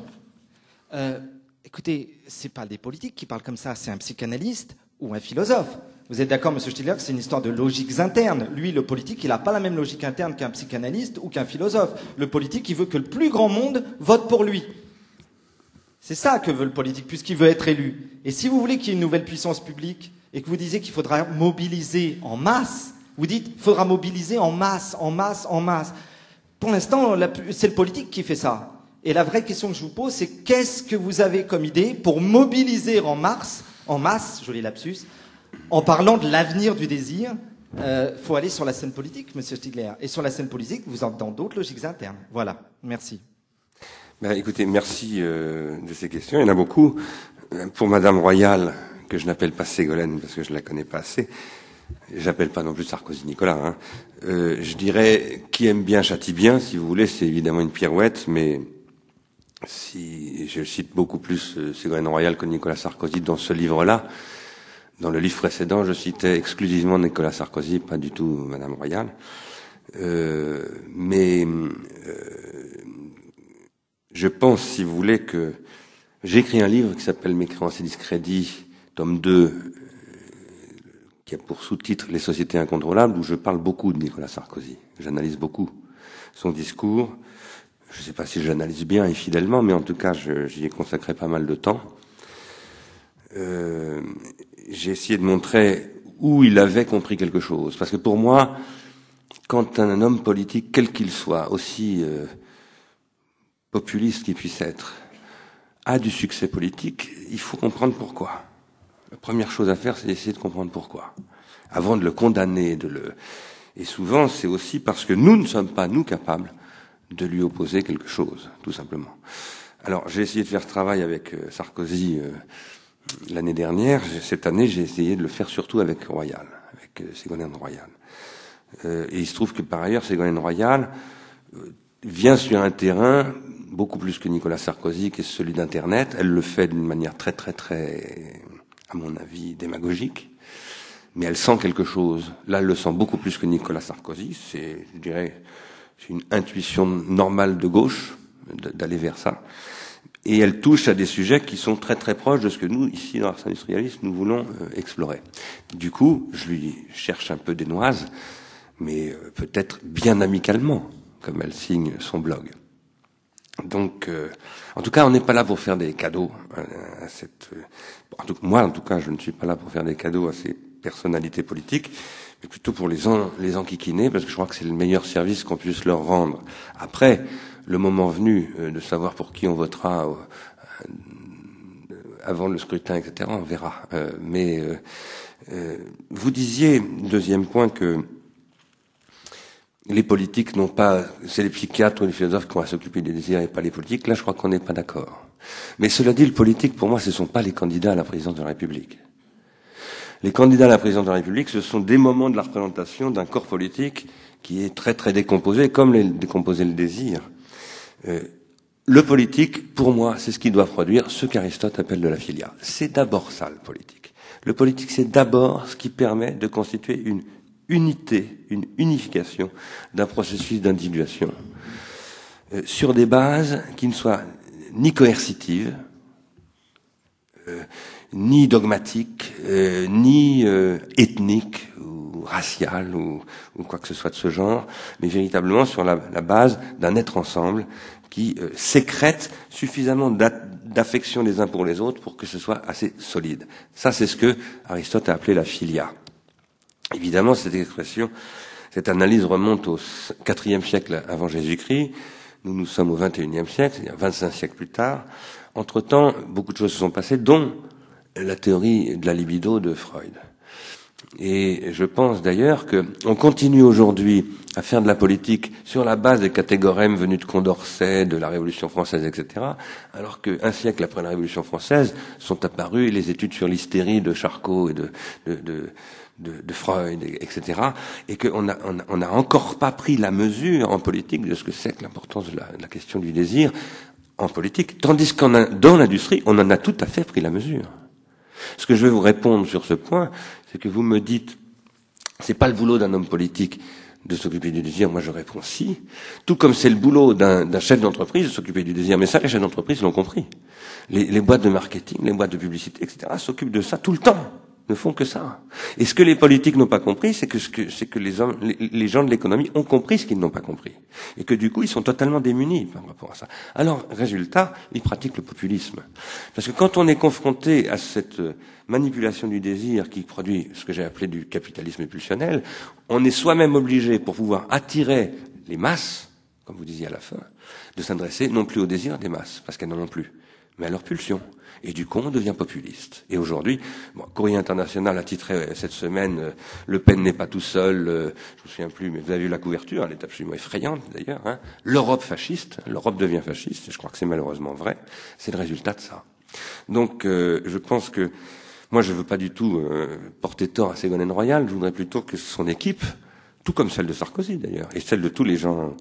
Euh, écoutez, c'est pas des politiques qui parlent comme ça, c'est un psychanalyste ou un philosophe. Vous êtes d'accord, Monsieur Stiller, que c'est une histoire de logiques internes? Lui, le politique, il n'a pas la même logique interne qu'un psychanalyste ou qu'un philosophe. Le politique, il veut que le plus grand monde vote pour lui. C'est ça que veut le politique, puisqu'il veut être élu. Et si vous voulez qu'il y ait une nouvelle puissance publique, et que vous disiez qu'il faudra mobiliser en masse, vous dites faudra mobiliser en masse, en masse, en masse. Pour l'instant, c'est le politique qui fait ça. Et la vraie question que je vous pose, c'est qu'est-ce que vous avez comme idée pour mobiliser en masse, en masse, joli lapsus, en parlant de l'avenir du désir Il euh, faut aller sur la scène politique, Monsieur Stigler. Et sur la scène politique, vous êtes dans d'autres logiques internes. Voilà. Merci. Ben, écoutez, merci euh, de ces questions. Il y en a beaucoup. Pour Madame Royal, que je n'appelle pas Ségolène parce que je la connais pas assez, j'appelle pas non plus Sarkozy Nicolas. Hein. Euh, je dirais qui aime bien châtie bien, si vous voulez, c'est évidemment une pirouette, mais si je cite beaucoup plus Ségolène Royal que Nicolas Sarkozy dans ce livre-là. Dans le livre précédent, je citais exclusivement Nicolas Sarkozy, pas du tout Madame Royal. Euh, mais euh, je pense, si vous voulez, que j'ai écrit un livre qui s'appelle Mes créances et discrédits, tome 2, euh, qui a pour sous-titre Les sociétés incontrôlables, où je parle beaucoup de Nicolas Sarkozy. J'analyse beaucoup son discours. Je ne sais pas si j'analyse bien et fidèlement, mais en tout cas, j'y ai consacré pas mal de temps. Euh, j'ai essayé de montrer où il avait compris quelque chose. Parce que pour moi, quand un homme politique, quel qu'il soit, aussi euh, populiste qu'il puisse être, a du succès politique, il faut comprendre pourquoi. La première chose à faire, c'est d'essayer de comprendre pourquoi, avant de le condamner, de le. Et souvent, c'est aussi parce que nous ne sommes pas nous capables de lui opposer quelque chose, tout simplement. Alors, j'ai essayé de faire ce travail avec euh, Sarkozy euh, l'année dernière. Cette année, j'ai essayé de le faire surtout avec Royal, avec euh, Ségolène Royal. et il se trouve que par ailleurs, Ségolène Royal vient sur un terrain beaucoup plus que Nicolas Sarkozy, qui est celui d'Internet. Elle le fait d'une manière très, très, très à mon avis, démagogique, mais elle sent quelque chose. Là, elle le sent beaucoup plus que Nicolas Sarkozy. C'est, je dirais, c'est une intuition normale de gauche d'aller vers ça. Et elle touche à des sujets qui sont très très proches de ce que nous, ici, dans l'art industrialiste, nous voulons euh, explorer. Du coup, je lui cherche un peu des noises, mais euh, peut-être bien amicalement, comme elle signe son blog. Donc, euh, en tout cas, on n'est pas là pour faire des cadeaux à cette en tout, moi, en tout cas, je ne suis pas là pour faire des cadeaux à ces personnalités politiques, mais plutôt pour les, en, les enquiquiner, parce que je crois que c'est le meilleur service qu'on puisse leur rendre. Après, le moment venu euh, de savoir pour qui on votera euh, avant le scrutin, etc., on verra. Euh, mais vous disiez, deuxième point, que les politiques n'ont pas, c'est les psychiatres ou les philosophes qui vont s'occuper des désirs et pas les politiques. Là, je crois qu'on n'est pas d'accord. Mais cela dit, le politique, pour moi, ce ne sont pas les candidats à la présidence de la République. Les candidats à la présidence de la République, ce sont des moments de la représentation d'un corps politique qui est très très décomposé, comme les, décomposer le désir. Euh, le politique, pour moi, c'est ce qui doit produire ce qu'Aristote appelle de la filia. C'est d'abord ça, le politique. Le politique, c'est d'abord ce qui permet de constituer une unité, une unification d'un processus d'individuation euh, sur des bases qui ne soient ni coercitive, euh, ni dogmatique, euh, ni euh, ethnique ou quoi que ce soit de ce genre, mais véritablement sur la, base d'un être ensemble qui sécrète suffisamment d'affection les uns pour les autres pour que ce soit assez solide. Ça, c'est ce que Aristote a appelé la philia. Évidemment, cette expression, cette analyse remonte au IVe siècle avant Jésus-Christ. Nous, nous sommes au XXIe siècle, c'est-à-dire 25 siècles plus tard. Entre-temps, beaucoup de choses se sont passées, dont la théorie de la libido de Freud. Et je pense d'ailleurs qu'on continue aujourd'hui à faire de la politique sur la base des catégorèmes venus de Condorcet, de la Révolution française, etc., alors qu'un siècle après la Révolution française sont apparues les études sur l'hystérie de Charcot et de, de, de Freud, etc., et qu'on n'a on a encore pas pris la mesure en politique de ce que c'est que l'importance de la, de la, question du désir en politique, tandis qu'en dans l'industrie, on en a tout à fait pris la mesure. Ce que je vais vous répondre sur ce point, c'est que vous me dites, c'est pas le boulot d'un homme politique de s'occuper du désir Moi, je réponds si. Tout comme c'est le boulot d'un chef d'entreprise de s'occuper du désir. Mais ça, les chefs d'entreprise l'ont compris. Les, les, boîtes de marketing, les boîtes de publicité, etc., s'occupent de ça tout le temps. Ne font que ça. Et ce que les politiques n'ont pas compris, c'est que, c'est que les, hommes, les, les gens de l'économie ont compris ce qu'ils n'ont pas compris. Et que du coup, ils sont totalement démunis par rapport à ça. Alors, résultat, ils pratiquent le populisme. Parce que quand on est confronté à cette manipulation du désir qui produit ce que j'ai appelé du capitalisme pulsionnel, on est soi-même obligé, pour pouvoir attirer les masses, comme vous disiez à la fin, de s'adresser non plus au désir des masses, parce qu'elles n'en ont plus, mais à leur pulsion. Et du coup, on devient populiste. Et aujourd'hui, bon, Courrier International a titré cette semaine euh, Le Pen n'est pas tout seul. Euh, je me souviens plus, mais vous avez vu la couverture, elle est absolument effrayante d'ailleurs. Hein. L'Europe fasciste, l'Europe devient fasciste. Et je crois que c'est malheureusement vrai. C'est le résultat de ça. Donc, euh, je pense que moi, je ne veux pas du tout euh, porter tort à Ségolène Royal. Je voudrais plutôt que son équipe, tout comme celle de Sarkozy d'ailleurs, et celle de tous les gens,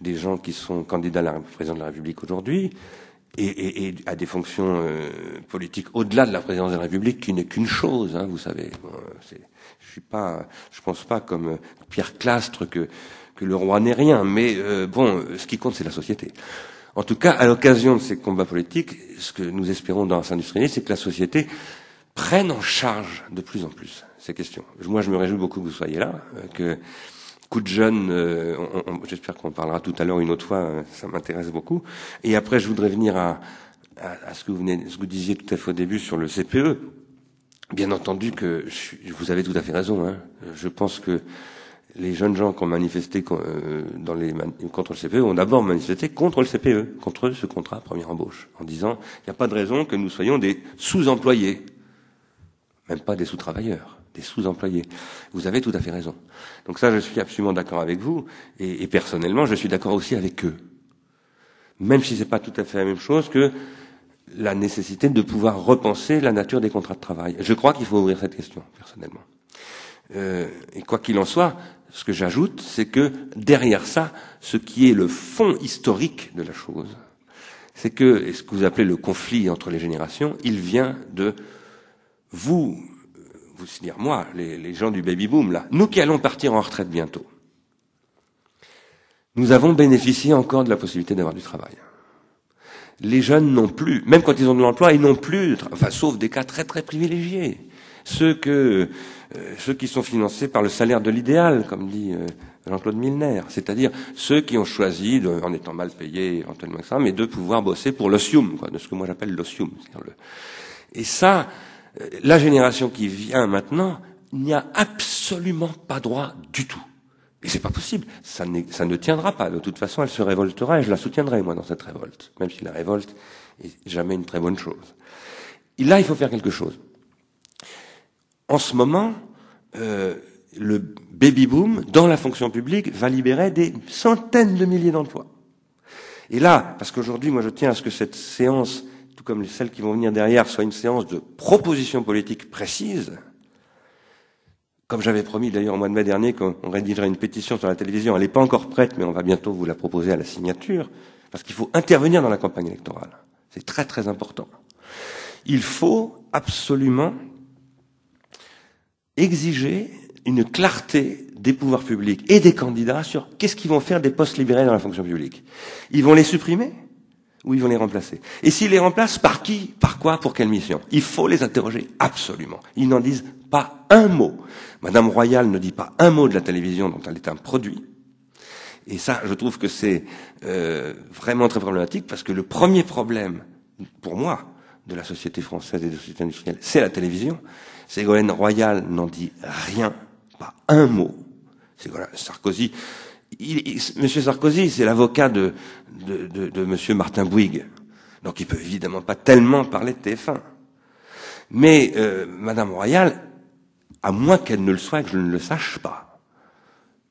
des gens qui sont candidats à la présidence de la République aujourd'hui, et, et, et, à des fonctions euh, politiques au-delà de la présidence de la République, qui n'est qu'une chose, hein, vous savez. Bon, je suis pas, je pense pas comme Pierre Clastre que que le roi n'est rien, mais euh, bon, ce qui compte, c'est la société. En tout cas, à l'occasion de ces combats politiques, ce que nous espérons dans l'industrie, c'est que la société prennent en charge de plus en plus ces questions. Moi, je me réjouis beaucoup que vous soyez là, euh, que coup de jeunes, euh, j'espère qu'on parlera tout à l'heure une autre fois, euh, ça m'intéresse beaucoup. Et après, je voudrais venir à, à, ce que vous venez, ce que vous disiez tout à fait au début sur le CPE. Bien entendu que je, vous avez tout à fait raison. Hein. Je pense que les jeunes gens qui ont manifesté dans les, contre le CPE ont d'abord manifesté contre le CPE, contre ce contrat première embauche, en disant il n'y a pas de raison que nous soyons des sous-employés même pas des sous-travailleurs, des sous-employés. Vous avez tout à fait raison. Donc ça, je suis absolument d'accord avec vous, et, et, personnellement, je suis d'accord aussi avec eux. Même si c'est pas tout à fait la même chose que la nécessité de pouvoir repenser la nature des contrats de travail. Je crois qu'il faut ouvrir cette question, personnellement. Euh, et quoi qu'il en soit, ce que j'ajoute, c'est que derrière ça, ce qui est le fond historique de la chose, c'est que, ce que vous appelez le conflit entre les générations, il vient de vous, vous dire moi, les, les gens du baby boom là, nous qui allons partir en retraite bientôt, nous avons bénéficié encore de la possibilité d'avoir du travail. Les jeunes n'ont plus, même quand ils ont de l'emploi, ils n'ont plus, enfin, sauf des cas très très privilégiés. Ceux que, euh, ceux qui sont financés par le salaire de l'idéal, comme dit euh, Jean-Claude Milner, c'est-à-dire ceux qui ont choisi, de, en étant mal payés éventuellement mais de pouvoir bosser pour l'osium, de ce que moi j'appelle l'osium. Le... Et ça, la génération qui vient maintenant n'y a absolument pas droit du tout. Et c'est pas possible. Ça, ça, ne tiendra pas. De toute façon, elle se révoltera et je la soutiendrai, moi, dans cette révolte. Même si la révolte est jamais une très bonne chose. Et là, il faut faire quelque chose. En ce moment, euh, le baby boom dans la fonction publique va libérer des centaines de milliers d'emplois. Et là, parce qu'aujourd'hui, moi, je tiens à ce que cette séance comme celles qui vont venir derrière, soit une séance de propositions politiques précises. Comme j'avais promis d'ailleurs au mois de mai dernier qu'on rédigerait une pétition sur la télévision, elle n'est pas encore prête, mais on va bientôt vous la proposer à la signature, parce qu'il faut intervenir dans la campagne électorale. C'est très très important. Il faut absolument exiger une clarté des pouvoirs publics et des candidats sur qu'est-ce qu'ils vont faire des postes libérés dans la fonction publique. Ils vont les supprimer ou ils vont les remplacer. Et s'ils les remplacent, par qui, par quoi, pour quelle mission? Il faut les interroger absolument. Ils n'en disent pas un mot. Madame Royal ne dit pas un mot de la télévision dont elle est un produit. Et ça, je trouve que c'est euh, vraiment très problématique parce que le premier problème, pour moi, de la société française et de la société industrielle, c'est la télévision. Ségolène Royal n'en dit rien, pas un mot. Ségolène Sarkozy il, Monsieur Sarkozy, c'est l'avocat de, de, de, de Monsieur Martin Bouygues. Donc il peut évidemment pas tellement parler de TF1. Mais euh, Madame Royal, à moins qu'elle ne le soit et que je ne le sache pas,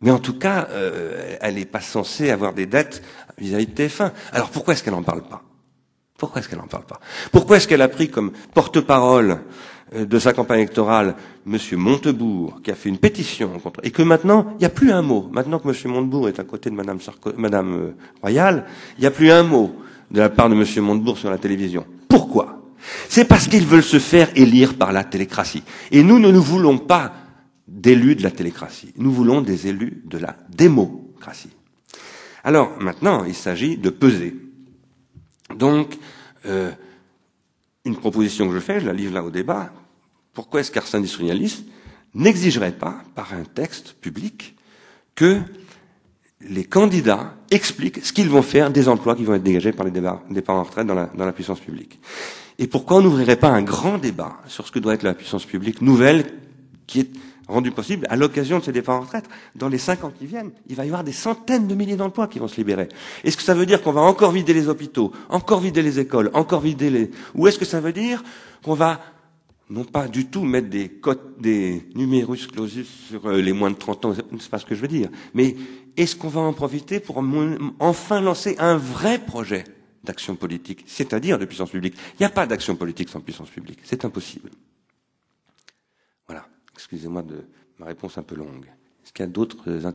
mais en tout cas, euh, elle n'est pas censée avoir des dettes vis-à-vis de TF1. Alors pourquoi est-ce qu'elle n'en parle pas? Pourquoi est-ce qu'elle n'en parle pas? Pourquoi est-ce qu'elle a pris comme porte-parole de sa campagne électorale, M. Montebourg, qui a fait une pétition contre, et que maintenant, il n'y a plus un mot. Maintenant que M. Montebourg est à côté de Mme, Madame euh, Royal, il n'y a plus un mot de la part de M. Montebourg sur la télévision. Pourquoi? C'est parce qu'ils veulent se faire élire par la télécratie. Et nous, ne nous voulons pas d'élus de la télécratie. Nous voulons des élus de la démocratie. Alors maintenant, il s'agit de peser. Donc, euh, une proposition que je fais, je la livre là au débat. Pourquoi est-ce qu'Ars Industrialis n'exigerait pas, par un texte public, que les candidats expliquent ce qu'ils vont faire des emplois qui vont être dégagés par les départs en retraite dans la, dans la puissance publique? Et pourquoi on n'ouvrirait pas un grand débat sur ce que doit être la puissance publique nouvelle qui est rendue possible à l'occasion de ces départs en retraite Dans les cinq ans qui viennent, il va y avoir des centaines de milliers d'emplois qui vont se libérer. Est-ce que ça veut dire qu'on va encore vider les hôpitaux, encore vider les écoles, encore vider les... Ou est-ce que ça veut dire qu'on va non pas du tout mettre des cotes, des numerus clausus sur euh, les moins de 30 ans, c'est pas ce que je veux dire, mais est-ce qu'on va en profiter pour enfin lancer un vrai projet d'action politique, c'est-à-dire de puissance publique? Il n'y a pas d'action politique sans puissance publique, c'est impossible. Excusez-moi de ma réponse un peu longue. Est-ce qu'il y a d'autres